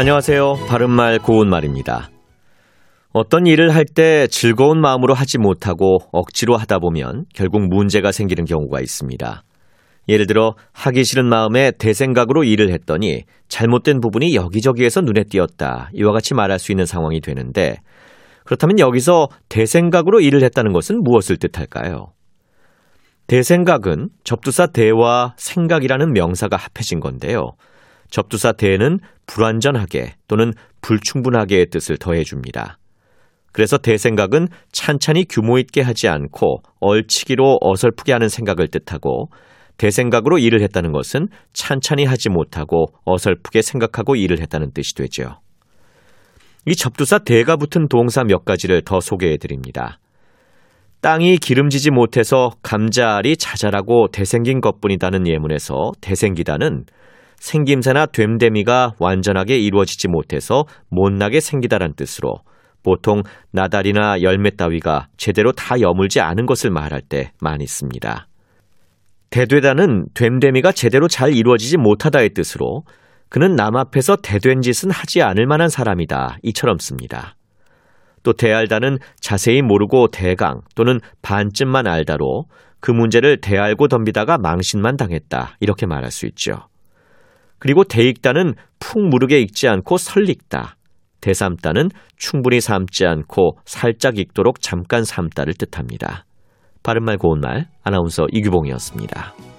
안녕하세요. 바른말 고운말입니다. 어떤 일을 할 때 즐거운 마음으로 하지 못하고 억지로 하다 보면 결국 문제가 생기는 경우가 있습니다. 예를 들어 하기 싫은 마음에 대생각으로 일을 했더니 잘못된 부분이 여기저기에서 눈에 띄었다. 이와 같이 말할 수 있는 상황이 되는데 그렇다면 여기서 대생각으로 일을 했다는 것은 무엇을 뜻할까요? 대생각은 접두사 대와 생각이라는 명사가 합해진 건데요. 접두사 대는 불완전하게 또는 불충분하게의 뜻을 더해줍니다. 그래서 대생각은 찬찬히 규모 있게 하지 않고 얼치기로 어설프게 하는 생각을 뜻하고 대생각으로 일을 했다는 것은 찬찬히 하지 못하고 어설프게 생각하고 일을 했다는 뜻이 되죠. 이 접두사 대가 붙은 동사 몇 가지를 더 소개해 드립니다. 땅이 기름지지 못해서 감자알이 자잘하고 대생긴 것뿐이다는 예문에서 대생기다는 생김새나 됨됨이가 완전하게 이루어지지 못해서 못나게 생기다란 뜻으로 보통 나달이나 열매 따위가 제대로 다 여물지 않은 것을 말할 때 많이 씁니다. 대되다는 됨됨이가 제대로 잘 이루어지지 못하다의 뜻으로 그는 남 앞에서 대된 짓은 하지 않을 만한 사람이다. 이처럼 씁니다. 또 대알다는 자세히 모르고 대강 또는 반쯤만 알다로 그 문제를 대알고 덤비다가 망신만 당했다. 이렇게 말할 수 있죠. 그리고 대익다는 푹 무르게 익지 않고 설익다. 대삼다는 충분히 삶지 않고 살짝 익도록 잠깐 삶다를 뜻합니다. 바른말 고운말 아나운서 이규봉이었습니다.